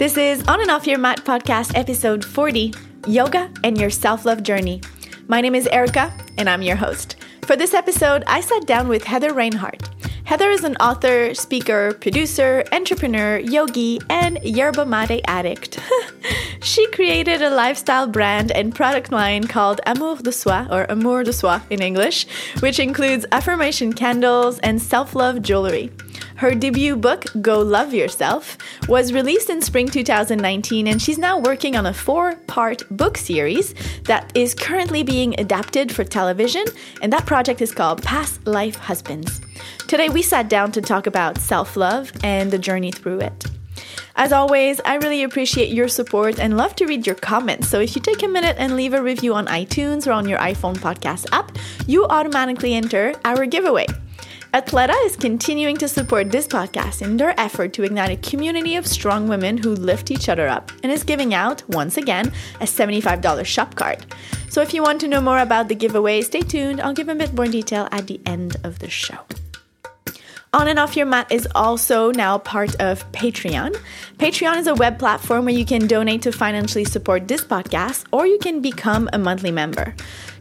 This is On and Off Your Mat podcast, episode 40 Yoga and Your Self Love Journey. My name is Erica, and I'm your host. For this episode, I sat down with Heather Reinhardt. Heather is an author, speaker, producer, entrepreneur, yogi, and yerba mate addict. she created a lifestyle brand and product line called Amour de Soi, or Amour de Soi in English, which includes affirmation candles and self love jewelry. Her debut book, Go Love Yourself, was released in spring 2019, and she's now working on a four part book series that is currently being adapted for television, and that project is called Past Life Husbands. Today, we sat down to talk about self love and the journey through it. As always, I really appreciate your support and love to read your comments. So if you take a minute and leave a review on iTunes or on your iPhone podcast app, you automatically enter our giveaway. Athleta is continuing to support this podcast in their effort to ignite a community of strong women who lift each other up and is giving out, once again, a $75 shop card. So if you want to know more about the giveaway, stay tuned. I'll give a bit more detail at the end of the show. On and Off Your Mat is also now part of Patreon. Patreon is a web platform where you can donate to financially support this podcast or you can become a monthly member.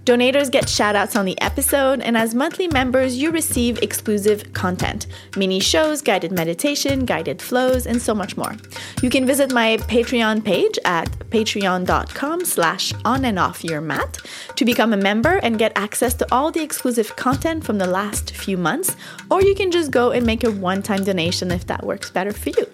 Donators get shoutouts on the episode, and as monthly members, you receive exclusive content mini shows, guided meditation, guided flows, and so much more. You can visit my Patreon page at patreon.com slash on and off your mat to become a member and get access to all the exclusive content from the last few months, or you can just go and make a one time donation if that works better for you.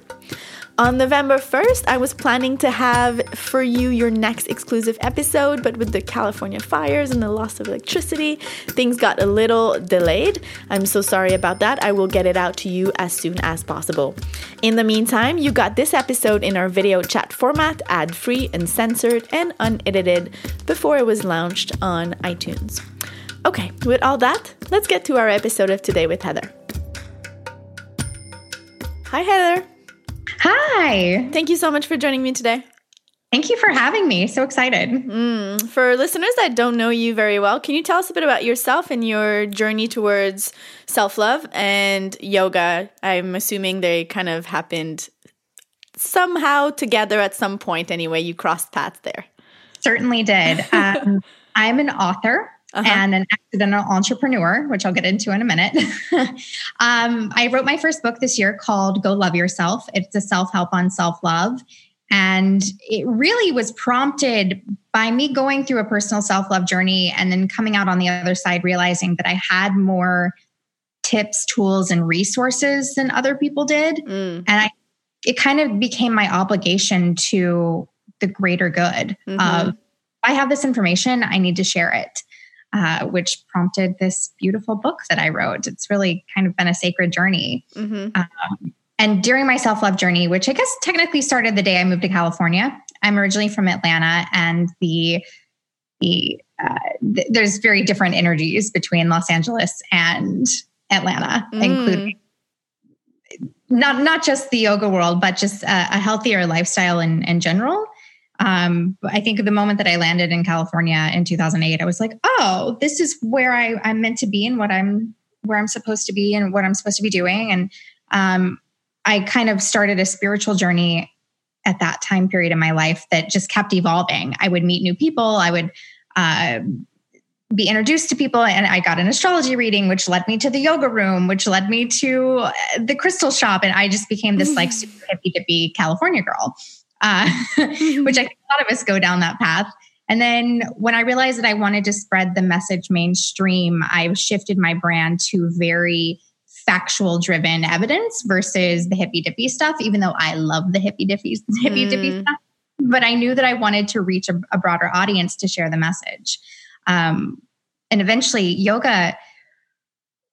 On November 1st, I was planning to have for you your next exclusive episode, but with the California fires and the loss of electricity, things got a little delayed. I'm so sorry about that. I will get it out to you as soon as possible. In the meantime, you got this episode in our video chat format, ad free, uncensored, and unedited before it was launched on iTunes. Okay, with all that, let's get to our episode of today with Heather. Hi, Heather. Hi. Thank you so much for joining me today. Thank you for having me. So excited. Mm. For listeners that don't know you very well, can you tell us a bit about yourself and your journey towards self love and yoga? I'm assuming they kind of happened somehow together at some point, anyway. You crossed paths there. Certainly did. Um, I'm an author uh-huh. and an accidental entrepreneur, which I'll get into in a minute. um, I wrote my first book this year called Go Love Yourself. It's a self help on self love. And it really was prompted by me going through a personal self love journey and then coming out on the other side, realizing that I had more tips, tools, and resources than other people did. Mm. And I, it kind of became my obligation to the greater good mm-hmm. of I have this information, I need to share it uh, which prompted this beautiful book that I wrote. It's really kind of been a sacred journey. Mm-hmm. Um, and during my self love journey, which I guess technically started the day I moved to California, I'm originally from Atlanta, and the the uh, th- there's very different energies between Los Angeles and Atlanta, mm. including not not just the yoga world, but just a, a healthier lifestyle in, in general um, I think the moment that I landed in California in 2008, I was like, oh, this is where I, I'm meant to be and what I'm where I'm supposed to be and what I'm supposed to be doing. And um, I kind of started a spiritual journey at that time period in my life that just kept evolving. I would meet new people. I would uh, be introduced to people, and I got an astrology reading, which led me to the yoga room, which led me to uh, the crystal shop, and I just became this like super hippie dippy California girl uh, which I think a lot of us go down that path. And then when I realized that I wanted to spread the message mainstream, I shifted my brand to very factual driven evidence versus the hippy dippy stuff, even though I love the hippy dippy, hippy dippy mm. stuff. But I knew that I wanted to reach a, a broader audience to share the message. Um, and eventually, yoga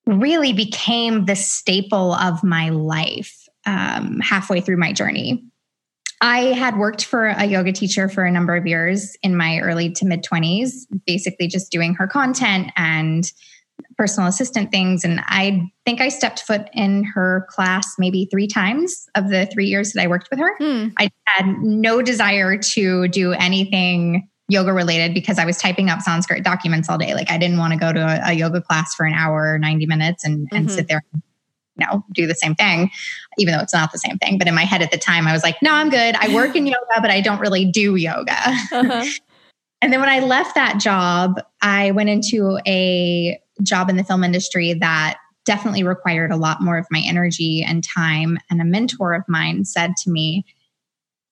really became the staple of my life um, halfway through my journey. I had worked for a yoga teacher for a number of years in my early to mid 20s, basically just doing her content and personal assistant things. And I think I stepped foot in her class maybe three times of the three years that I worked with her. Hmm. I had no desire to do anything yoga related because I was typing up Sanskrit documents all day. Like I didn't want to go to a, a yoga class for an hour or 90 minutes and, mm-hmm. and sit there you know, do the same thing, even though it's not the same thing. But in my head at the time, I was like, no, I'm good. I work in yoga, but I don't really do yoga. Uh-huh. and then when I left that job, I went into a job in the film industry that definitely required a lot more of my energy and time. And a mentor of mine said to me,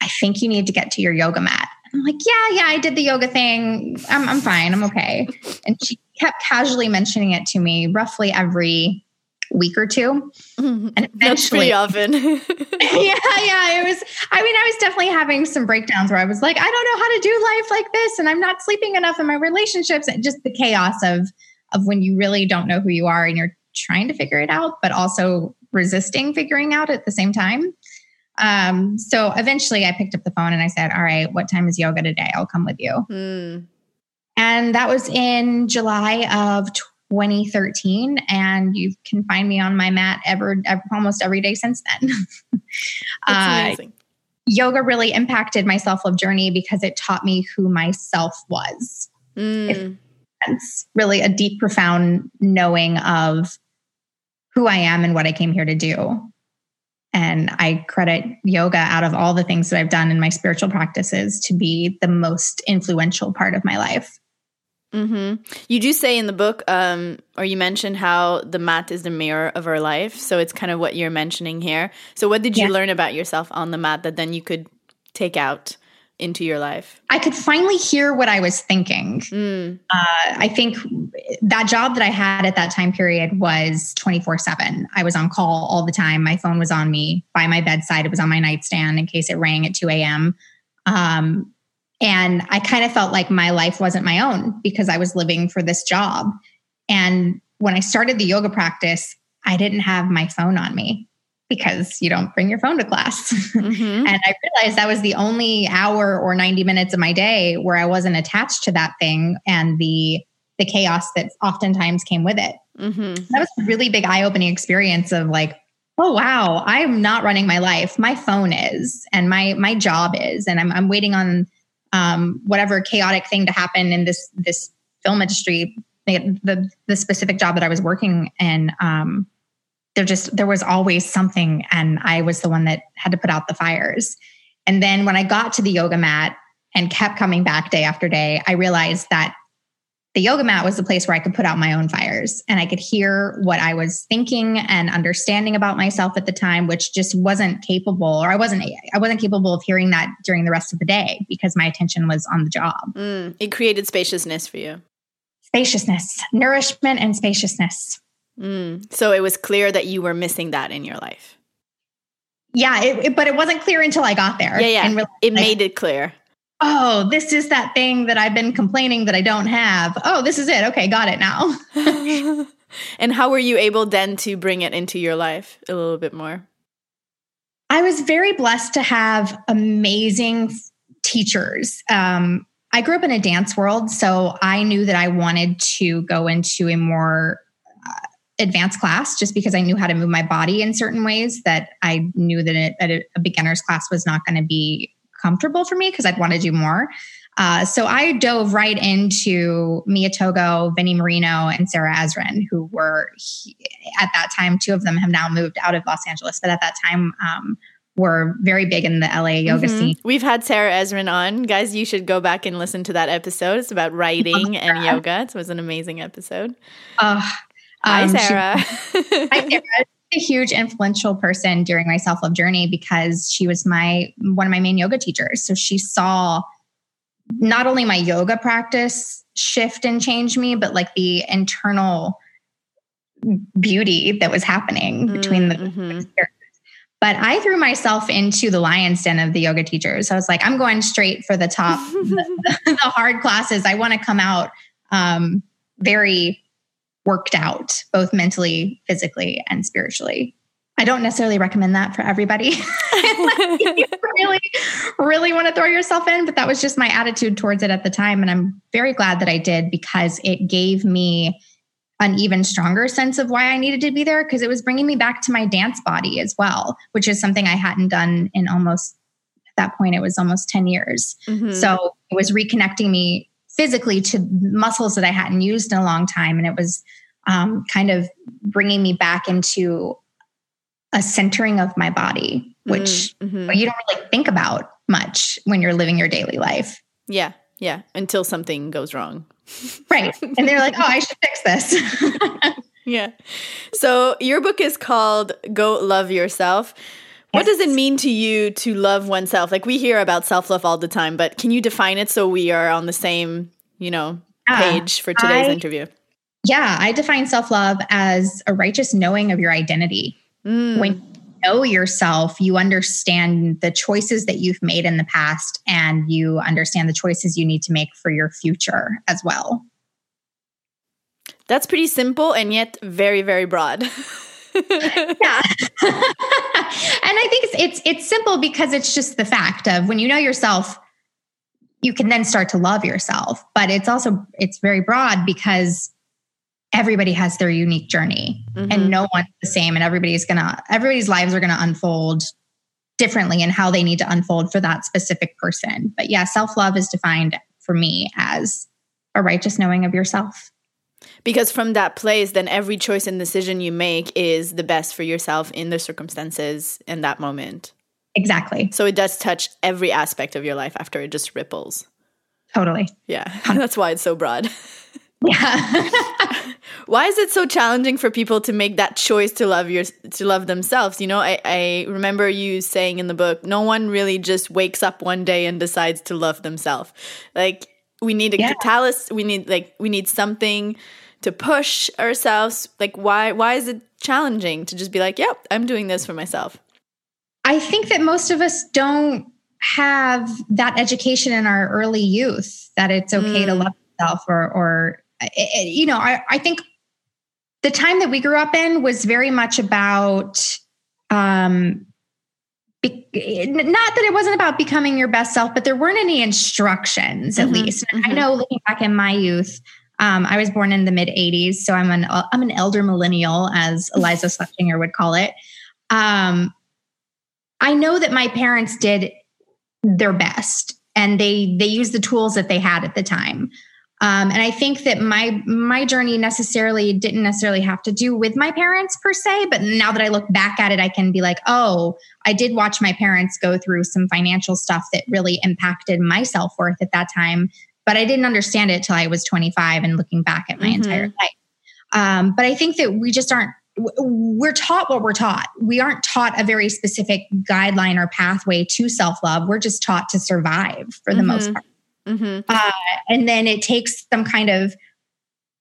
I think you need to get to your yoga mat. I'm like, yeah, yeah, I did the yoga thing. I'm, I'm fine. I'm okay. And she kept casually mentioning it to me roughly every week or 2 mm-hmm. And pretty often. yeah, yeah. It was, I mean, I was definitely having some breakdowns where I was like, I don't know how to do life like this. And I'm not sleeping enough in my relationships. And just the chaos of, of when you really don't know who you are and you're trying to figure it out, but also resisting figuring out at the same time. Um, so eventually I picked up the phone and I said, All right, what time is yoga today? I'll come with you. Mm. And that was in July of 2013. And you can find me on my mat ever, ever almost every day since then. uh, yoga really impacted my self love journey because it taught me who myself was. Mm. It's really a deep, profound knowing of who I am and what I came here to do. And I credit yoga out of all the things that I've done in my spiritual practices to be the most influential part of my life. Mm-hmm. You do say in the book, um, or you mentioned how the mat is the mirror of our life. So it's kind of what you're mentioning here. So, what did you yeah. learn about yourself on the mat that then you could take out into your life? I could finally hear what I was thinking. Mm. Uh, I think that job that I had at that time period was 24 7. I was on call all the time. My phone was on me by my bedside, it was on my nightstand in case it rang at 2 a.m. Um, and I kind of felt like my life wasn't my own because I was living for this job. And when I started the yoga practice, I didn't have my phone on me because you don't bring your phone to class. Mm-hmm. and I realized that was the only hour or 90 minutes of my day where I wasn't attached to that thing and the the chaos that oftentimes came with it. Mm-hmm. That was a really big eye-opening experience of like, oh wow, I'm not running my life. My phone is, and my my job is, and I'm I'm waiting on um, whatever chaotic thing to happen in this this film industry. The the specific job that I was working in, um, there just there was always something and i was the one that had to put out the fires and then when i got to the yoga mat and kept coming back day after day i realized that the yoga mat was the place where i could put out my own fires and i could hear what i was thinking and understanding about myself at the time which just wasn't capable or i wasn't i wasn't capable of hearing that during the rest of the day because my attention was on the job mm, it created spaciousness for you spaciousness nourishment and spaciousness Mm. So it was clear that you were missing that in your life. Yeah, it, it, but it wasn't clear until I got there. Yeah, yeah. And it like, made it clear. Oh, this is that thing that I've been complaining that I don't have. Oh, this is it. Okay, got it now. and how were you able then to bring it into your life a little bit more? I was very blessed to have amazing teachers. Um, I grew up in a dance world, so I knew that I wanted to go into a more advanced class just because I knew how to move my body in certain ways that I knew that it, a, a beginner's class was not going to be comfortable for me because I'd want to do more. Uh, so I dove right into Mia Togo, Vinnie Marino, and Sarah Ezrin, who were at that time, two of them have now moved out of Los Angeles, but at that time um, were very big in the LA yoga mm-hmm. scene. We've had Sarah Ezrin on. Guys, you should go back and listen to that episode. It's about writing and yoga. It was an amazing episode. Uh, Hi, um, Sarah. She, hi, Sarah. A huge influential person during my self love journey because she was my one of my main yoga teachers. So she saw not only my yoga practice shift and change me, but like the internal beauty that was happening between the mm-hmm. but I threw myself into the lion's den of the yoga teachers. I was like, I'm going straight for the top, the, the, hard classes. I want to come out um, very worked out, both mentally, physically, and spiritually. I don't necessarily recommend that for everybody. you really, really want to throw yourself in, but that was just my attitude towards it at the time. And I'm very glad that I did because it gave me an even stronger sense of why I needed to be there because it was bringing me back to my dance body as well, which is something I hadn't done in almost at that point, it was almost 10 years. Mm-hmm. So it was reconnecting me physically to muscles that I hadn't used in a long time. And it was um, kind of bringing me back into a centering of my body, which mm-hmm. you don't really think about much when you're living your daily life. Yeah. Yeah. Until something goes wrong. right. And they're like, oh, I should fix this. yeah. So your book is called Go Love Yourself. What does it mean to you to love oneself? Like we hear about self love all the time, but can you define it so we are on the same, you know, page for today's I, interview? Yeah, I define self love as a righteous knowing of your identity. Mm. When you know yourself, you understand the choices that you've made in the past and you understand the choices you need to make for your future as well. That's pretty simple and yet very, very broad. yeah. and I think it's, it's it's simple because it's just the fact of when you know yourself, you can then start to love yourself. But it's also it's very broad because everybody has their unique journey mm-hmm. and no one's the same and everybody's gonna everybody's lives are gonna unfold differently and how they need to unfold for that specific person but yeah self-love is defined for me as a righteous knowing of yourself because from that place then every choice and decision you make is the best for yourself in the circumstances in that moment. Exactly. So it does touch every aspect of your life after it just ripples. Totally. Yeah. That's why it's so broad. Yeah. Why is it so challenging for people to make that choice to love your to love themselves? You know I, I remember you saying in the book no one really just wakes up one day and decides to love themselves. Like we need a yeah. catalyst. We need like we need something to push ourselves like why why is it challenging to just be like yep i'm doing this for myself i think that most of us don't have that education in our early youth that it's okay mm. to love yourself or or you know, I, I think the time that we grew up in was very much about um, be, not that it wasn't about becoming your best self, but there weren't any instructions, at mm-hmm, least. Mm-hmm. I know looking back in my youth, um, I was born in the mid '80s, so I'm an I'm an elder millennial, as Iliza Shlesinger would call it. Um, I know that my parents did their best, and they they used the tools that they had at the time. Um, and I think that my my journey necessarily didn't necessarily have to do with my parents per se, but now that I look back at it, I can be like, oh, I did watch my parents go through some financial stuff that really impacted my self worth at that time, but I didn't understand it till I was 25 and looking back at my mm-hmm. entire life. Um, but I think that we just aren't we're taught what we're taught. We aren't taught a very specific guideline or pathway to self love. We're just taught to survive for the mm-hmm. most part. Mm-hmm. Uh, and then it takes some kind of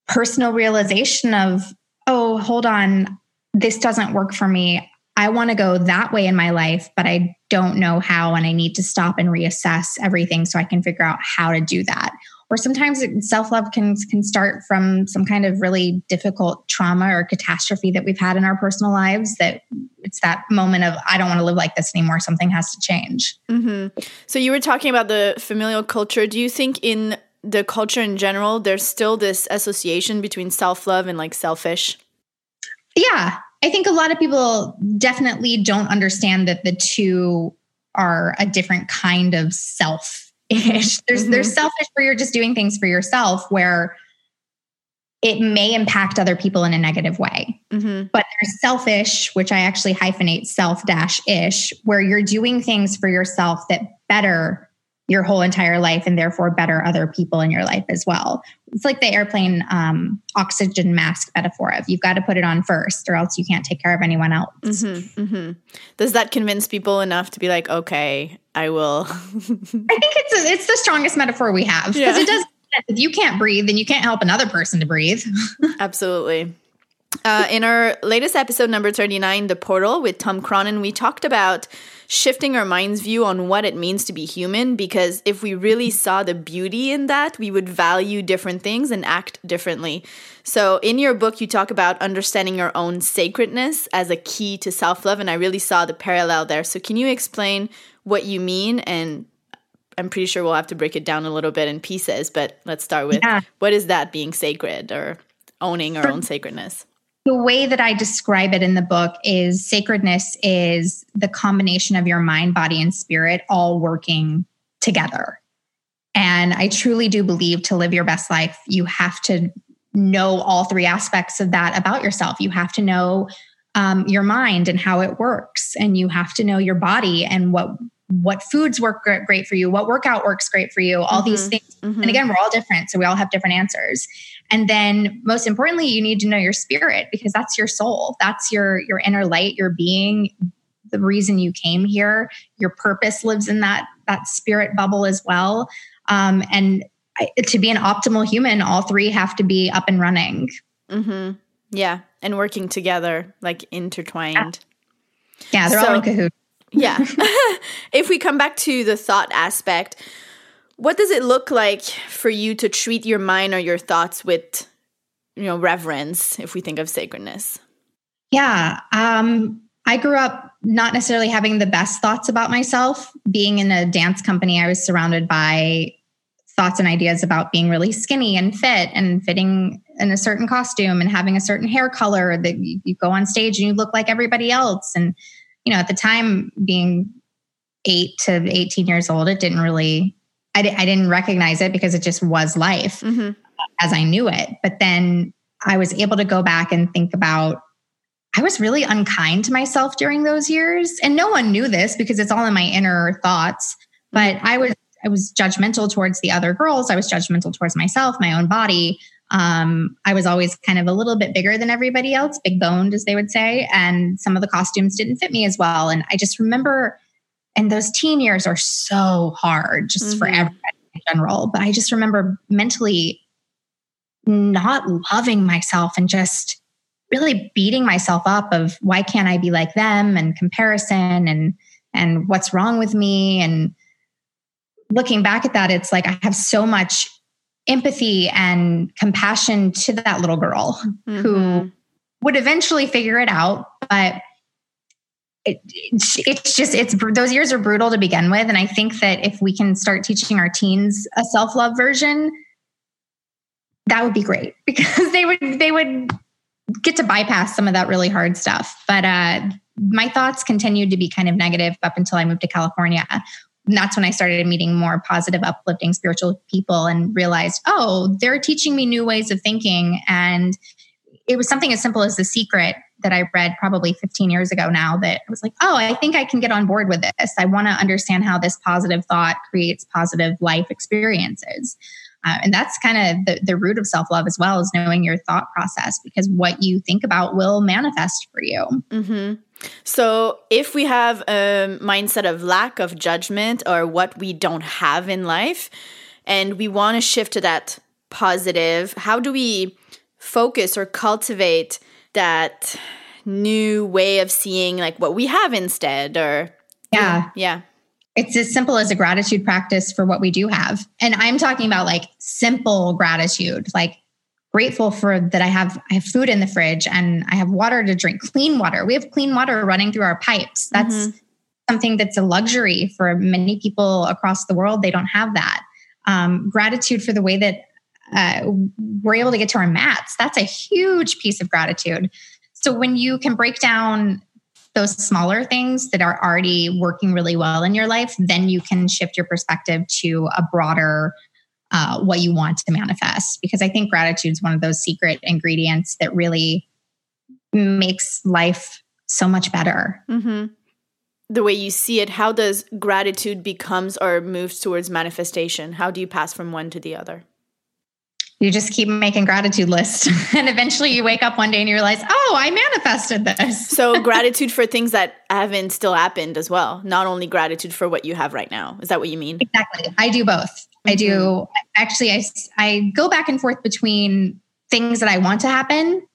personal realization of, oh, hold on, this doesn't work for me. I want to go that way in my life, but I don't know how. And I need to stop and reassess everything so I can figure out how to do that. Or sometimes self-love can can start from some kind of really difficult trauma or catastrophe that we've had in our personal lives that it's that moment of i don't want to live like this anymore. Something has to change. Mm-hmm. so you were talking about the familial culture. Do you think in the culture in general there's still this association between self-love and like selfish? Yeah i think a lot of people definitely don't understand that the two are a different kind of self ish. There's mm-hmm. there's selfish where you're just doing things for yourself where it may impact other people in a negative way. Mm-hmm. But there's selfish, which I actually hyphenate self dash ish, where you're doing things for yourself that better your whole entire life and therefore better other people in your life as well. It's like the airplane um, oxygen mask metaphor of you've got to put it on first or else you can't take care of anyone else. Mm-hmm, mm-hmm. Does that convince people enough to be like, okay, I will? I think it's a, it's the strongest metaphor we have because yeah. it does. If you can't breathe, then you can't help another person to breathe. Absolutely. Uh, in our latest episode, number 39, The Portal with Tom Cronin, we talked about shifting our mind's view on what it means to be human because if we really saw the beauty in that, we would value different things and act differently. So, in your book, you talk about understanding your own sacredness as a key to self love, and I really saw the parallel there. So, can you explain what you mean? And I'm pretty sure we'll have to break it down a little bit in pieces, but let's start with yeah. what is that being sacred or owning our own sacredness? The way that I describe it in the book is sacredness is the combination of your mind, body, and spirit all working together. And I truly do believe to live your best life, you have to know all three aspects of that about yourself. You have to know um, your mind and how it works and you have to know your body and what what foods work great for you what workout works great for you all mm-hmm. these things mm-hmm. and again we're all different so we all have different answers. And then most importantly you need to know your spirit because that's your soul. That's your your inner light your being. The reason you came here your purpose lives in that that spirit bubble as well. Um, and to be an optimal human all three have to be up and running. Mm-hmm. yeah and working together like intertwined. Yeah, yeah they're so, all in cahoots yeah if we come back to the thought aspect what does it look like for you to treat your mind or your thoughts with you know reverence if we think of sacredness yeah um I grew up not necessarily having the best thoughts about myself. Being in a dance company, I was surrounded by thoughts and ideas about being really skinny and fit and fitting in a certain costume and having a certain hair color that you, you go on stage and you look like everybody else. And, you know, at the time, being eight to 18 years old, it didn't really, I, I didn't recognize it because it just was life mm-hmm. as I knew it. But then I was able to go back and think about I was really unkind to myself during those years. And no one knew this because it's all in my inner thoughts. But I was I was judgmental towards the other girls. I was judgmental towards myself, my own body. Um, I was always kind of a little bit bigger than everybody else, big boned, as they would say. And some of the costumes didn't fit me as well. And I just remember, and those teen years are so hard just mm-hmm. for everybody in general. But I just remember mentally not loving myself and just really beating myself up of why can't I be like them and comparison and and what's wrong with me and looking back at that it's like I have so much empathy and compassion to that little girl mm-hmm. who would eventually figure it out but it, it's just it's those years are brutal to begin with and i think that if we can start teaching our teens a self-love version that would be great because they would they would get to bypass some of that really hard stuff. But uh, my thoughts continued to be kind of negative up until I moved to California. And that's when I started meeting more positive, uplifting spiritual people and realized, oh, they're teaching me new ways of thinking. And it was something as simple as The Secret that I read probably 15 years ago now that I was like, oh, I think I can get on board with this. I want to understand how this positive thought creates positive life experiences. Uh, and that's kind of the, the root of self love as well as knowing your thought process because what you think about will manifest for you. Mm-hmm. So, if we have a mindset of lack of judgment or what we don't have in life, and we want to shift to that positive, how do we focus or cultivate that new way of seeing like what we have instead? Or, yeah. Mm, yeah it's as simple as a gratitude practice for what we do have. And I'm talking about like simple gratitude, like grateful for that I have I have food in the fridge and I have water to drink, clean water. We have clean water running through our pipes. That's mm-hmm. something that's a luxury for many people across the world. They don't have that. Um, gratitude for the way that uh, we're able to get to our mats. That's a huge piece of gratitude. So when you can break down those smaller things that are already working really well in your life, then you can shift your perspective to a broader uh, what you want to manifest. Because I think gratitude is one of those secret ingredients that really makes life so much better. Mm-hmm. The way you see it, how does gratitude becomes or moves towards manifestation? How do you pass from one to the other? you just keep making gratitude lists and eventually you wake up one day and you realize oh i manifested this so gratitude for things that haven't still happened as well not only gratitude for what you have right now is that what you mean exactly i do both mm-hmm. i do mm-hmm. actually I, I go back and forth between things that i want to happen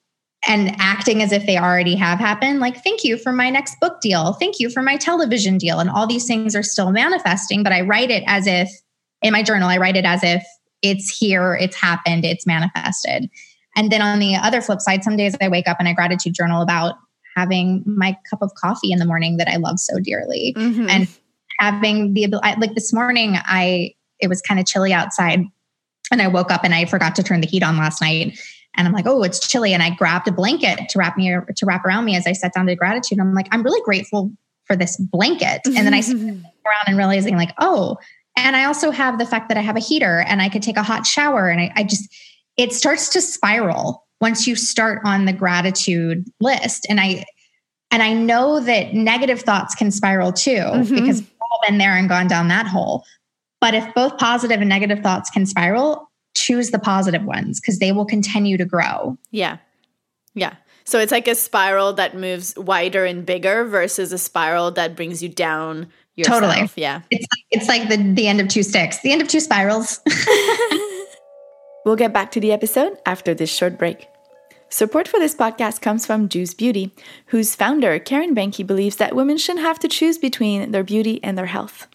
and acting as if they already have happened like thank you for my next book deal thank you for my television deal and all these things are still manifesting but i write it as if in my journal i write it as if it's here, it's happened, it's manifested. And then on the other flip side, some days I wake up and I gratitude journal about having my cup of coffee in the morning that I love so dearly. Mm-hmm. And having the ability, like this morning, I, it was kind of chilly outside and I woke up and I forgot to turn the heat on last night. And I'm like, oh, it's chilly. And I grabbed a blanket to wrap me to wrap around me as I sat down to gratitude. I'm like, I'm really grateful for this blanket. And then I around and realizing like, oh, and I also have the fact that I have a heater and I could take a hot shower. And I, I just, it starts to spiral once you start on the gratitude list. And I, And I know that negative thoughts can spiral too, mm-hmm. because we've all been there and gone down that hole. But if both positive and negative thoughts can spiral, choose the positive ones because they will continue to grow. Yeah. Yeah. So it's like a spiral that moves wider and bigger versus a spiral that brings you down yourself. Totally. Yeah. It's it's like the the end of two sticks, the end of two spirals. we'll get back to the episode after this short break. Support for this podcast comes from Juice Beauty, whose founder, Karen Behnke, believes that women shouldn't have to choose between their beauty and their health.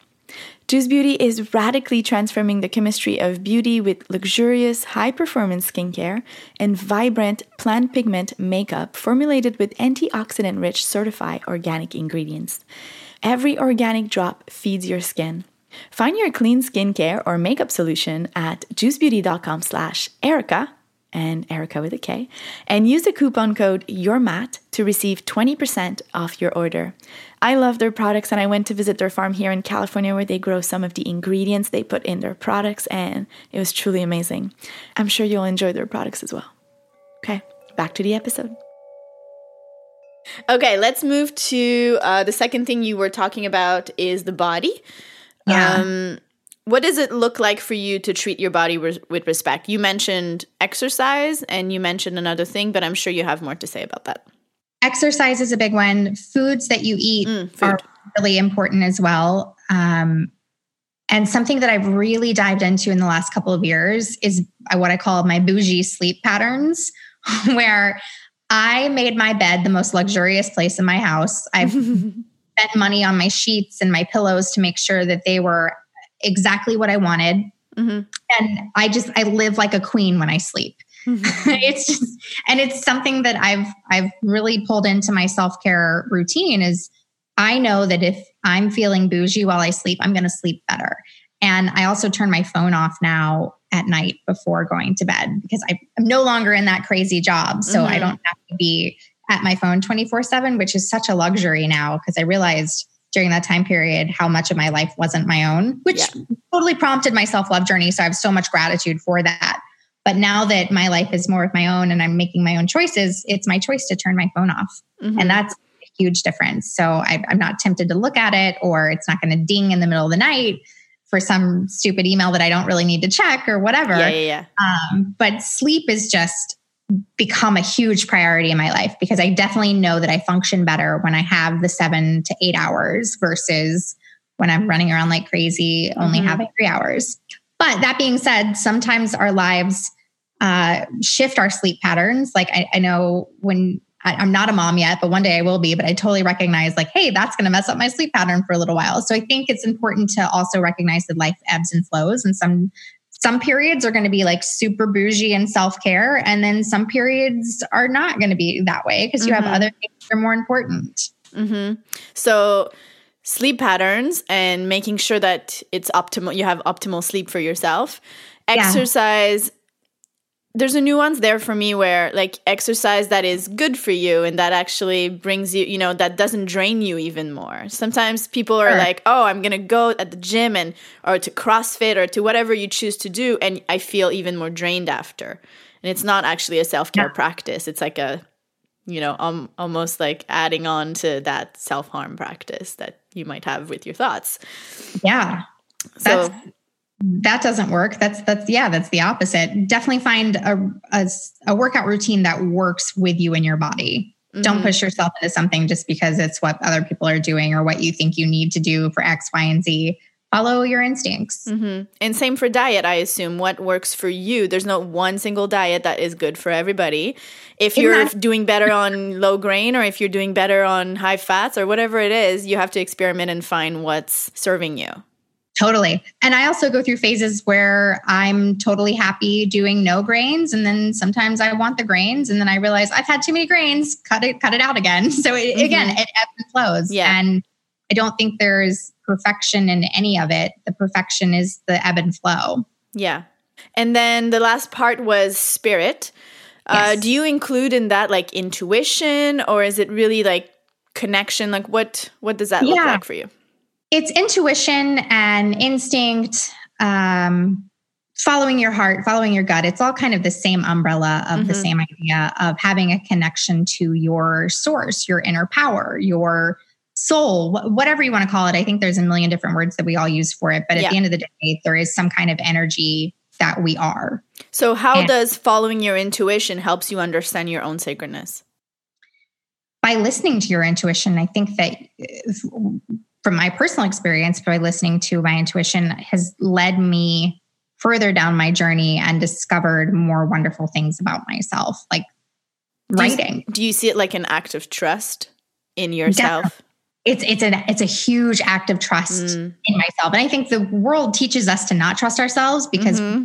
Juice Beauty is radically transforming the chemistry of beauty with luxurious, high performance skincare and vibrant plant pigment makeup formulated with antioxidant rich certified organic ingredients. Every organic drop feeds your skin. Find your clean skincare or makeup solution at juicebeauty.com slash Erica and Erica with a K, and use the coupon code YOURMAT to receive 20% off your order. I love their products, and I went to visit their farm here in California where they grow some of the ingredients they put in their products, and it was truly amazing. I'm sure you'll enjoy their products as well. Okay, back to the episode. Okay, let's move to uh, the second thing you were talking about is the body. Yeah. Um, what does it look like for you to treat your body with respect? You mentioned exercise and you mentioned another thing, but I'm sure you have more to say about that. Exercise is a big one. Foods that you eat mm, are really important as well. Um, and something that I've really dived into in the last couple of years is what I call my bougie sleep patterns, where I made my bed the most luxurious place in my house. I've spent money on my sheets and my pillows to make sure that they were exactly what I wanted. Mm-hmm. And I just I live like a queen when I sleep. Mm-hmm. it's just and it's something that I've I've really pulled into my self-care routine is I know that if I'm feeling bougie while I sleep, I'm going to sleep better. And I also turn my phone off now at night before going to bed because I, am no longer in that crazy job. So mm-hmm. I don't have to be at my phone 24 7, which is such a luxury now because I realized during that time period how much of my life wasn't my own, which yeah. totally prompted my self love journey. So I have so much gratitude for that. But now that my life is more of my own and I'm making my own choices, it's my choice to turn my phone off. Mm-hmm. And that's a huge difference. So I, I'm not tempted to look at it or it's not going to ding in the middle of the night for some stupid email that I don't really need to check or whatever. Yeah, yeah, yeah. Um, but sleep is just become a huge priority in my life because I definitely know that I function better when I have the seven to eight hours versus when I'm running around like crazy, only mm-hmm. having three hours. But that being said, sometimes our lives uh, shift our sleep patterns. Like I, I know when I, am not a mom yet, but one day I will be. But I totally recognize, like, hey, that's going to mess up my sleep pattern for a little while. So I think it's important to also recognize that life ebbs and flows, and some some periods are going to be like super bougie and self care, and then some periods are not going to be that way because you mm-hmm. have other things that are more important. Mm-hmm. So, sleep patterns and making sure that it's optimal, you have optimal sleep for yourself. Exercise there's a nuance there for me where like exercise that is good for you and that actually brings you you know that doesn't drain you even more. Sometimes people are sure. like oh i'm gonna go at the gym and or to crossfit or to whatever you choose to do and i feel even more drained after. And it's not actually a self-care yeah. practice. It's like a you know um, almost like adding on to that self-harm practice that you might have with your thoughts. Yeah. So That's- that doesn't work. That's that's yeah that's the opposite. Definitely find a, a, a workout routine that works with you and your body. Mm-hmm. don't push yourself into something just because it's what other people are doing or what you think you need to do for x y and z. Follow your instincts. Mm-hmm. and same for diet i assume. What works for you? There's not one single diet that is good for everybody. If you're doing better on low grain or if you're doing better on high fats or whatever it is you have to experiment and find what's serving you Totally. And I also go through phases where I'm totally happy doing no grains. And then sometimes I want the grains. And then I realize I've had too many grains, cut it, cut it out again. So it, mm-hmm. again, it ebbs and flows. Yeah. And I don't think there's perfection in any of it. The perfection is the ebb and flow. Yeah. And then the last part was spirit. Uh, yes. Uh, do you include in that like intuition or is it really like connection? Like what what does that yeah. look like for you? It's intuition and instinct um, following your heart, following your gut. It's all kind of the same umbrella of mm-hmm. the same idea of having a connection to your source, your inner power, your soul, whatever you want to call it. I think there's a million different words that we all use for it. But at yeah. the end of the day, there is some kind of energy that we are. So, how and does following your intuition helps you understand your own sacredness? By listening to your intuition, I think that from my personal experience, by listening to my intuition has led me further down my journey and discovered more wonderful things about myself, like do writing. You, do you see it like an act of trust in yourself? Definitely. It's it's an it's a huge act of trust mm. in myself, and I think the world teaches us to not trust ourselves because mm-hmm.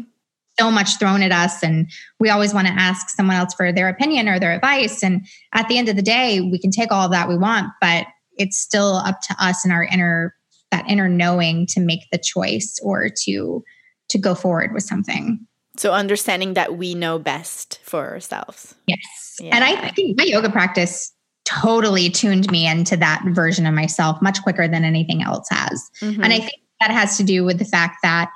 so much thrown at us, and we always want to ask someone else for their opinion or their advice. And at the end of the day, we can take all of that we want, but it's still up to us and our inner that inner knowing to make the choice or to to go forward with something. So understanding that we know best for ourselves. Yes. Yeah. And I think my yoga practice totally tuned me into that version of myself much quicker than anything else has. Mm-hmm. And I think that has to do with the fact that,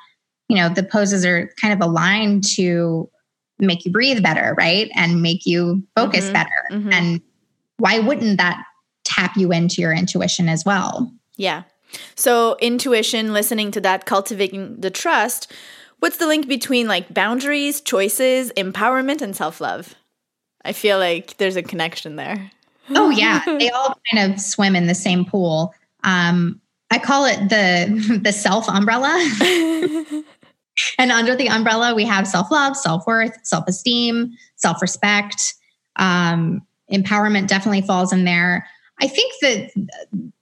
you know, the poses are kind of aligned to make you breathe better, right? And make you focus mm-hmm. better. Mm-hmm. And why wouldn't that tap you into your intuition as well? Yeah. So, intuition, listening to that, cultivating the trust. What's the link between like boundaries, choices, empowerment, and self love? I feel like there's a connection there. oh, yeah. They all kind of swim in the same pool. Um, I call it the the self umbrella. and under the umbrella, we have self love, self worth, self esteem, self respect. Um, empowerment definitely falls in there. I think that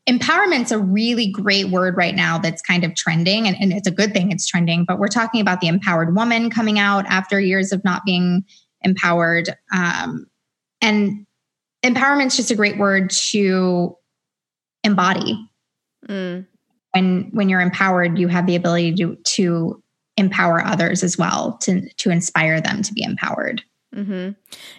empowerment's a really great word right now that's kind of trending and, and, it's a good thing it's trending but we're talking about the empowered woman coming out after years of not being empowered. Um, and empowerment's just a great word to embody. Mm. when when you're empowered you have the ability to to empower others as well to to inspire them to be empowered Mm-hmm.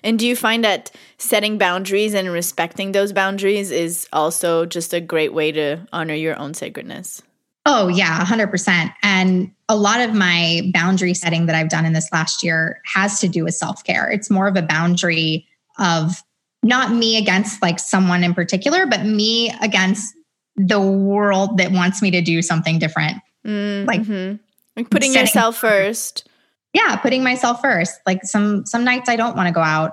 And do you find that setting boundaries and respecting those boundaries is also just a great way to honor your own sacredness? Oh, yeah, 100%. And a lot of my boundary setting that I've done in this last year has to do with self care. It's more of a boundary of not me against like someone in particular, but me against the world that wants me to do something different. Mm-hmm. Like, like putting yourself first yeah, putting myself first. Like some some nights I don't want to go out.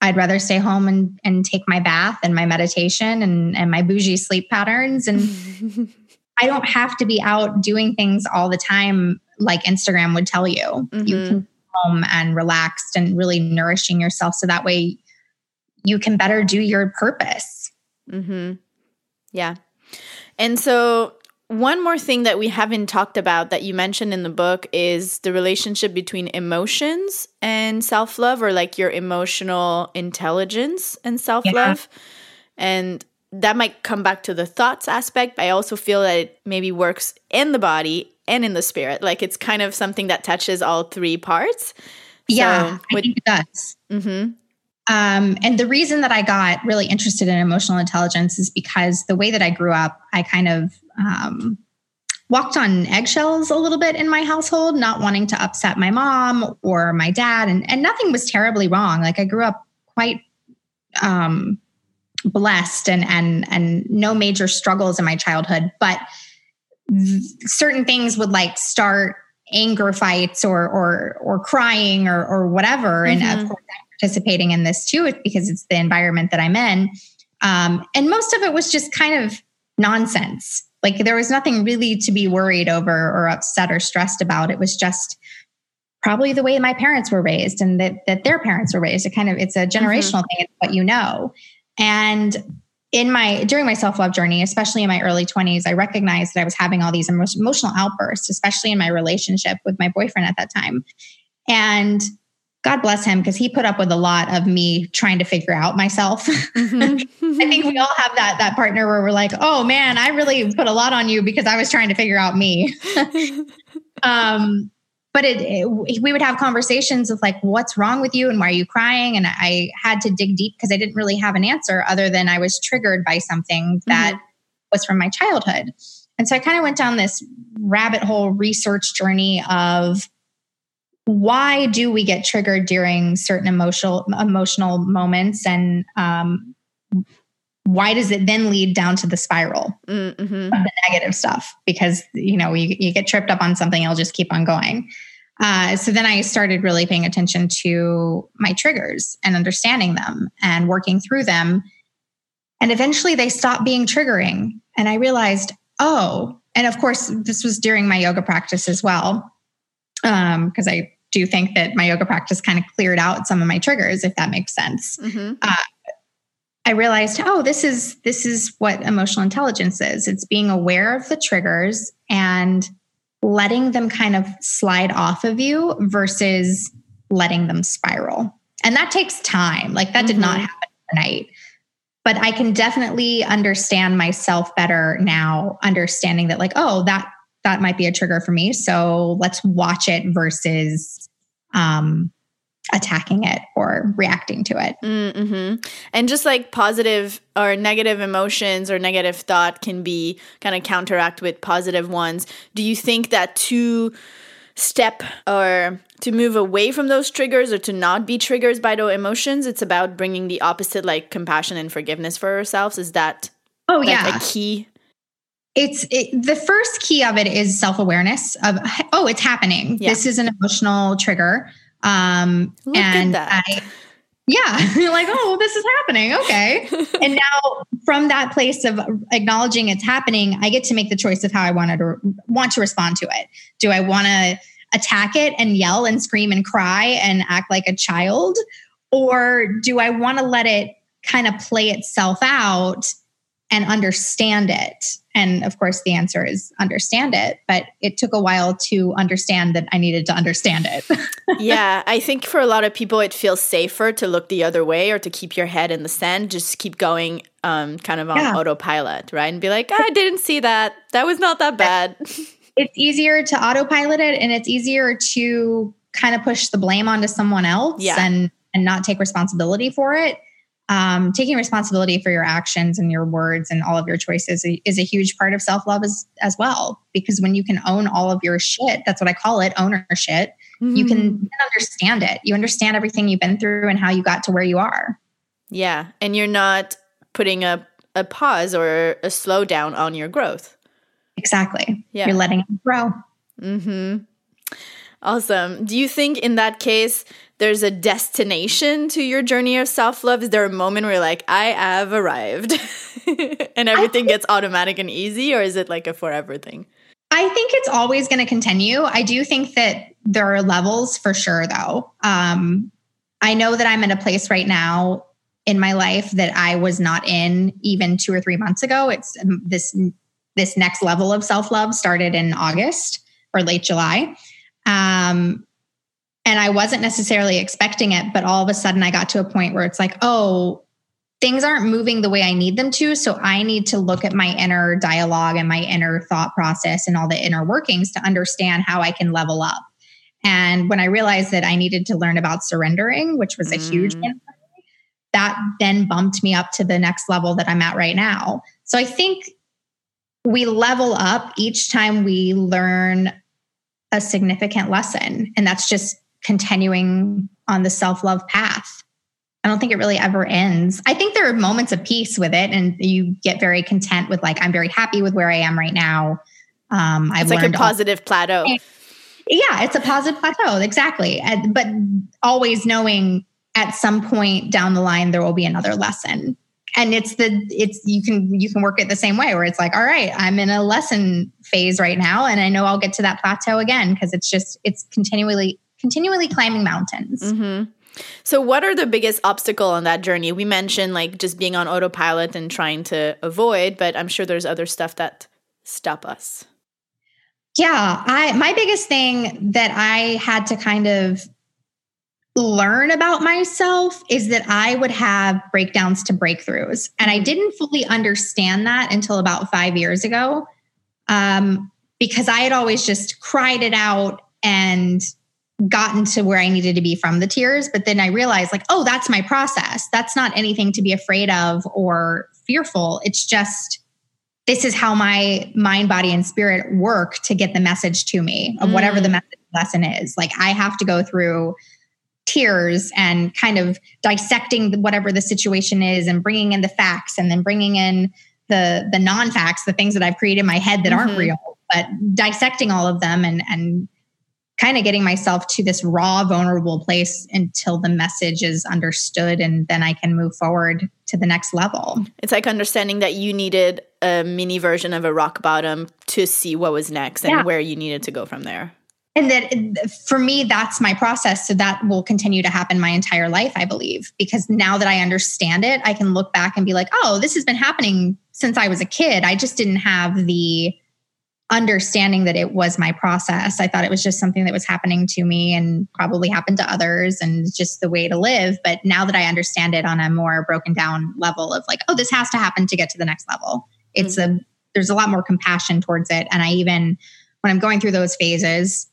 I'd rather stay home and and take my bath and my meditation and and my bougie sleep patterns and I don't have to be out doing things all the time like Instagram would tell you. Mm-hmm. You can home and relaxed and really nourishing yourself so that way you can better do your purpose. Mhm. Yeah. And so one more thing that we haven't talked about that you mentioned in the book is the relationship between emotions and self love, or like your emotional intelligence and self love. Yeah. And that might come back to the thoughts aspect. But I also feel that it maybe works in the body and in the spirit. Like it's kind of something that touches all three parts. Yeah, so with, I think it does. Mm-hmm. Um, and the reason that I got really interested in emotional intelligence is because the way that I grew up, I kind of um, walked on eggshells a little bit in my household, not wanting to upset my mom or my dad. And, and nothing was terribly wrong. Like I grew up quite um, blessed and, and, and no major struggles in my childhood. But certain things would like start anger fights or or or crying or or whatever mm-hmm. and of mm-hmm. course participating in this too because it's the environment that I'm in um, and most of it was just kind of nonsense like there was nothing really to be worried over or upset or stressed about. It was just probably the way my parents were raised and that, that their parents were raised. It kind of, it's a mm-hmm. generational mm-hmm. thing. It's what you know. And in my during my self-love journey especially in my early 20s i recognized that i was having all these emotional outbursts especially in my relationship with my boyfriend at that time and God bless him because he put up with a lot of me trying to figure out myself. Mm-hmm. I think we all have that that partner where we're like, "Oh man, I really put a lot on you because I was trying to figure out me." um, but it, it, we would have conversations of like, "What's wrong with you and why are you crying?" And I had to dig deep because I didn't really have an answer other than I was triggered by something that mm-hmm. was from my childhood. And so I kind of went down this rabbit hole research journey of why do we get triggered during certain emotional emotional moments? And um, why does it then lead down to the spiral mm-hmm. of the negative stuff? Because you know you, you get tripped up on something it'll just keep on going. Uh, so then i started really paying attention to my triggers and understanding them and working through them. And eventually they stopped being triggering. And i realized oh and of course this was during my yoga practice as well because um, i do think that my yoga practice kind of cleared out some of my triggers if that makes sense mm-hmm. uh, I realized, oh, this is this is what emotional intelligence is. It's being aware of the triggers and letting them kind of slide off of you versus letting them spiral. And that takes time. Like that mm-hmm. did not mm-hmm. happen overnight. But I can definitely understand myself better now, understanding that like, oh, that that might be a trigger for me. So let's watch it versus um attacking it or reacting to it. Mm-hmm. And just like positive or negative emotions or negative thought can be kind of counteract with positive ones. Do you think that to step or to move away from those triggers or to not be triggered by those emotions, it's about bringing the opposite, like compassion and forgiveness for ourselves? Is that oh yeah a key? It's it, the first key of it is self-awareness of oh it's happening yeah. this is an emotional trigger um, Look and I, yeah, you're like, oh, this is happening. Okay. and now from that place of acknowledging it's happening, I get to make the choice of how I wanted to want to respond to it. Do I want to attack it and yell and scream and cry and act like a child? Or do I want to let it kind of play itself out and understand it? And of course, the answer is understand it. But it took a while to understand that I needed to understand it. yeah, I think for a lot of people, it feels safer to look the other way or to keep your head in the sand, just keep going um, kind of on yeah. autopilot, right? And be like, I didn't see that. That was not that bad. it's easier to autopilot it and it's easier to kind of push the blame onto someone else yeah. and and not take responsibility for it um, taking responsibility for your actions and your words and all of your choices is a huge part of self love as, as well. Because when you can own all of your shit, that's what I call it ownership, mm-hmm. you can mm. understand it. You understand everything you've been through and how you got to where you are. Yeah. And you're not putting a, a pause or a slowdown on your growth. Exactly. Yeah. You're letting it grow. Mm-hmm. Awesome. Do you think in that case, there's a destination to your journey of self love? Is there a moment where you're like, I have arrived and everything gets automatic and easy? Or is it like a forever thing? I think it's always going to continue. I do think that there are levels for sure, though. Um, I know that I'm in a place right now in my life that I was not in even two or three months ago. It's um, this this next level of self love started in August or late July. Um, and I wasn't necessarily expecting it, but all of a sudden I got to a point where it's like, oh, things aren't moving the way I need them to. So I need to look at my inner dialogue and my inner thought process and all the inner workings to understand how I can level up. And when I realized that I needed to learn about surrendering, which was a mm. huge one, that then bumped me up to the next level that I'm at right now. So I think we level up each time we learn a significant lesson. And that's just continuing on the self love path. I don't think it really ever ends. I think there are moments of peace with it, and you get very content with like I'm very happy with where I am right now. Um, I've it's like a positive all- plateau. Yeah, it's a positive plateau, exactly. But always knowing at some point down the line there will be another lesson and it's the it's you can you can work it the same way where it's like all right i'm in a lesson phase right now and i know i'll get to that plateau again because it's just it's continually continually climbing mountains. Mm-hmm. so what are the biggest obstacle on that journey? We mentioned like just being on autopilot and trying to avoid but i'm sure there's other stuff that stop us. Yeah i my biggest thing that i had to kind of learn about myself is that I would have breakdowns to breakthroughs. And I didn't fully understand that until about five years ago um, because I had always just cried it out and gotten to where I needed to be from the tears. But then I realized, like, oh, that's my process. That's not anything to be afraid of or fearful. It's just, this is how my mind, body, and spirit work to get the message to me of whatever the mm. message lesson is. Like I have to go through tears and kind of dissecting whatever the situation is and bringing in the facts and then bringing in the the non-facts the things that i've created in my head that mm-hmm. aren't real but dissecting all of them and and kind of getting myself to this raw vulnerable place until the message is understood and then i can move forward to the next level it's like understanding that you needed a mini version of a rock bottom to see what was next and yeah. where you needed to go from there and that for me that's my process. So that will continue to happen my entire life i believe because now that i understand it i can look back and be like oh this has been happening since i was a kid. I just didn't have the understanding that it was my process. I thought it was just something that was happening to me and probably happened to others and just the way to live. But now that i understand it on a more broken down level of like oh this has to happen to get to the next level. It's mm-hmm. a there's a lot more compassion towards it. And i even when i'm going through those phases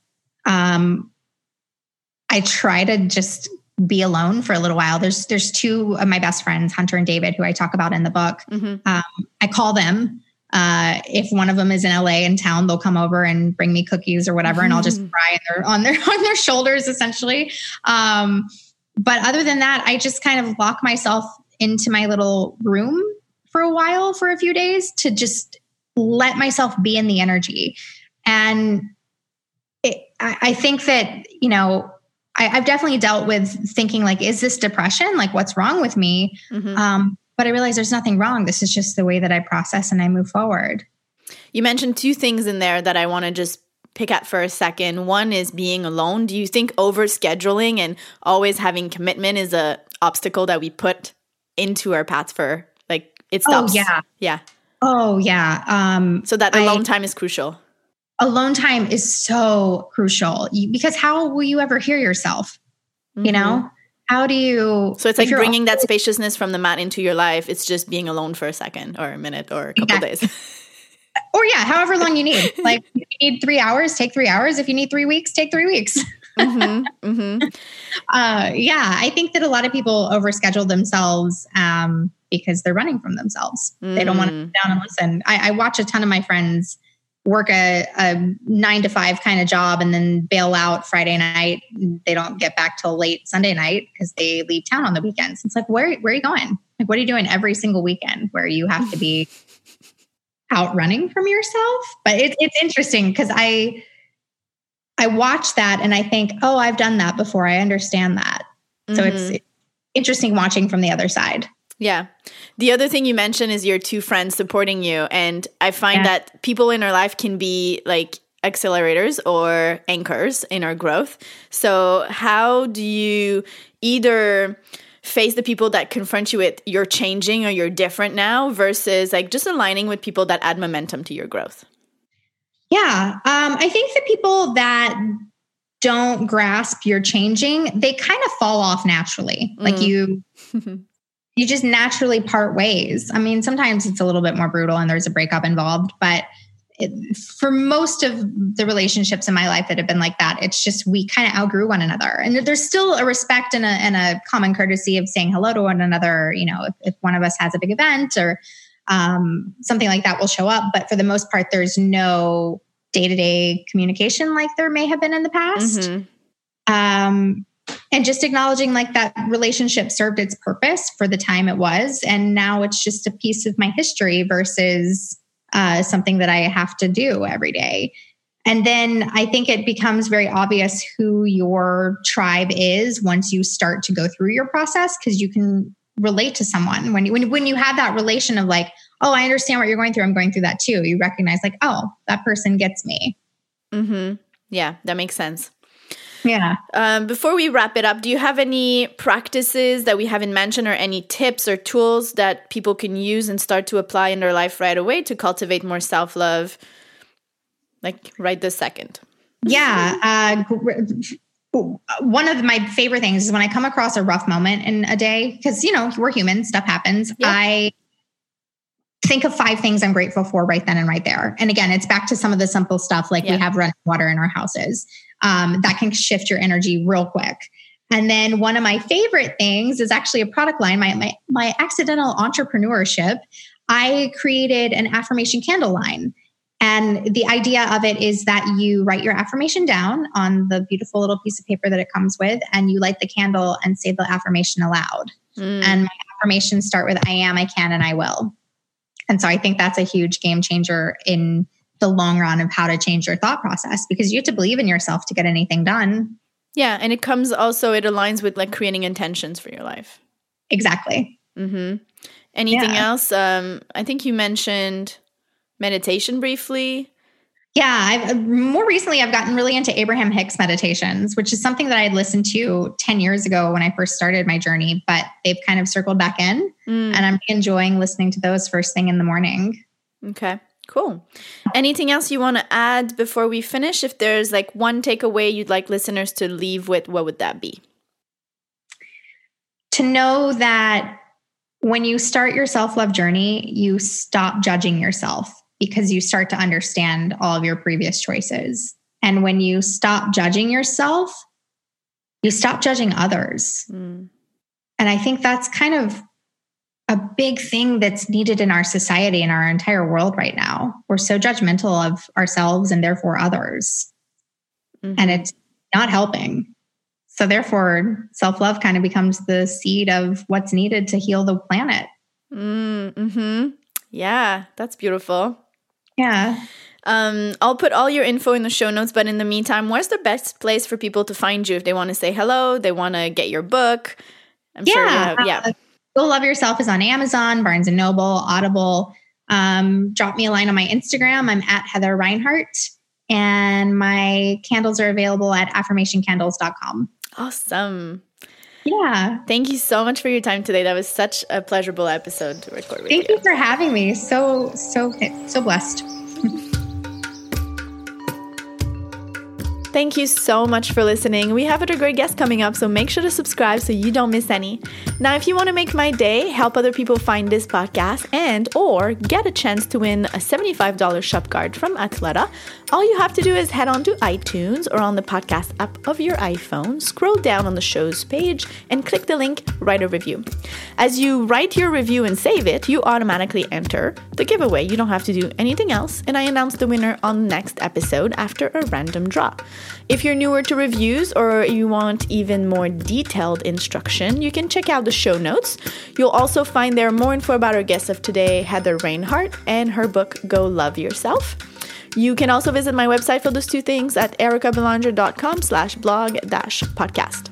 um, I try to just be alone for a little while. There's there's two of my best friends, Hunter and David, who I talk about in the book. Mm-hmm. Um, I call them. Uh, if one of them is in LA in town, they'll come over and bring me cookies or whatever, mm-hmm. and I'll just cry their, on their on their shoulders, essentially. Um, but other than that, I just kind of lock myself into my little room for a while, for a few days, to just let myself be in the energy. And I, I think that, you know, I, have definitely dealt with thinking like, is this depression? Like, what's wrong with me? Mm-hmm. Um, but I realize there's nothing wrong. This is just the way that I process and I move forward. You mentioned two things in there that I want to just pick at for a second. One is being alone. Do you think over scheduling and always having commitment is a obstacle that we put into our paths for like it oh, stops? Oh yeah, yeah. Oh yeah. Um, so that alone I, time is crucial alone time is so crucial because how will you ever hear yourself? Mm-hmm. You know? How do you? So it's like bringing that spaciousness from the mat into your life. It's just being alone for a second or a minute or a couple exactly. days. or yeah, however long you need. like if you need three hours, take three hours. If you need three weeks, take three weeks. mm-hmm, mm-hmm. Uh, yeah, I think that a lot of people overschedule themselves um, because they're running from themselves. Mm. They don't want to mm. sit down and listen. I, I watch a ton of my friends work a, a nine to five kind of job and then bail out Friday night. They don't get back till late Sunday night because they leave town on the weekends. It's like, where, where are you going? Like, what are you doing every single weekend where you have to be out running from yourself? But it, it's interesting because I, I watch that and I think, oh, I've done that before. I understand that. Mm-hmm. So it's, it's interesting watching from the other side. Yeah. The other thing you mentioned is your two friends supporting you. And I find yeah. that people in our life can be like accelerators or anchors in our growth. So, how do you either face the people that confront you with you're changing or you're different now versus like just aligning with people that add momentum to your growth? Yeah. Um, I think the people that don't grasp you're changing, they kind of fall off naturally. Mm. Like you you just naturally part ways. I mean, sometimes it's a little bit more brutal and there's a breakup involved, but it, for most of the relationships in my life that have been like that, it's just we kind of outgrew one another. And there's still a respect and a, and a common courtesy of saying hello to one another. You know, if, if one of us has a big event or um, something like that will show up. But for the most part, there's no day to day communication like there may have been in the past. Mm-hmm. Um, and just acknowledging like that relationship served its purpose for the time it was. And now it's just a piece of my history versus uh, something that i have to do every day. And then i think it becomes very obvious who your tribe is once you start to go through your process because you can relate to someone. When you, when, when you have that relation of like oh i understand what you're going through. I'm going through that too. You recognize like oh that person gets me. Mm-hmm. Yeah that makes sense yeah. Um, before we wrap it up, do you have any practices that we haven't mentioned or any tips or tools that people can use and start to apply in their life right away to cultivate more self love? Like right this second. Yeah. Uh, one of my favorite things is when I come across a rough moment in a day, because, you know, we're human, stuff happens. Yeah. I think of five things I'm grateful for right then and right there. And again, it's back to some of the simple stuff like yeah. we have running water in our houses um, that can shift your energy real quick. And then one of my favorite things is actually a product line, my, my, my accidental entrepreneurship. I created an affirmation candle line. And the idea of it is that you write your affirmation down on the beautiful little piece of paper that it comes with, and you light the candle and say the affirmation aloud. Mm. And my affirmations start with I am, I can, and I will. And so I think that's a huge game changer in the long run of how to change your thought process because you have to believe in yourself to get anything done. Yeah. And it comes also, it aligns with like creating intentions for your life. Exactly. Mm-hmm. Anything yeah. else? Um, I think you mentioned meditation briefly. Yeah, I've uh, more recently I've gotten really into Abraham Hicks meditations, which is something that I had listened to 10 years ago when I first started my journey, but they've kind of circled back in mm. and I'm enjoying listening to those first thing in the morning. Okay. Cool. Anything else you want to add before we finish? If there's like one takeaway you'd like listeners to leave with, what would that be? To know that when you start your self love journey, you stop judging yourself because you start to understand all of your previous choices. And when you stop judging yourself, you stop judging others. Mm. And I think that's kind of a big thing that's needed in our society and our entire world right now. We're so judgmental of ourselves and therefore others. Mm-hmm. And it's not helping. So, therefore, self love kind of becomes the seed of what's needed to heal the planet. Mm, hmm Yeah, that's beautiful. Yeah. Um, I'll put all your info in the show notes, but in the meantime, where's the best place for people to find you if they want to say hello, they want to get your book? I'm yeah, sure you have, yeah. Uh, Go Love Yourself is on Amazon, Barnes and Noble, Audible. Um, drop me a line on my Instagram. I'm at Heather Reinhart, and my candles are available at affirmationcandles.com. Awesome. Yeah. Thank you so much for your time today. That was such a pleasurable episode to record with Thank you. you for having me. So, so, so blessed. Thank you so much for listening. We have other great guests coming up, so make sure to subscribe so you don't miss any. Now, if you want to make my day, help other people find this podcast, and or get a chance to win a $75 shop card from Athleta, all you have to do is head on to iTunes or on the podcast app of your iPhone, scroll down on the show's page, and click the link Write a Review. As you write your review and save it, you automatically enter the giveaway. You don't have to do anything else, and I announce the winner on next episode after a random draw. If you're newer to reviews or you want even more detailed instruction, you can check out the show notes. You'll also find there more info about our guest of today, Heather Reinhart, and her book, Go Love Yourself. You can also visit my website for those two things at ericabelanger.com slash blog dash podcast.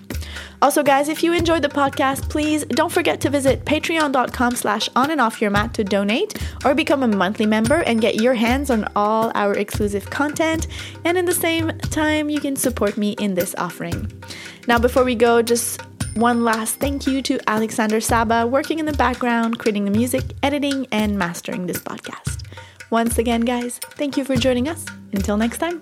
Also, guys, if you enjoyed the podcast, please don't forget to visit patreon.com slash on and off your mat to donate or become a monthly member and get your hands on all our exclusive content. And in the same time, you can support me in this offering. Now, before we go, just one last thank you to Alexander Saba, working in the background, creating the music, editing, and mastering this podcast. Once again, guys, thank you for joining us. Until next time.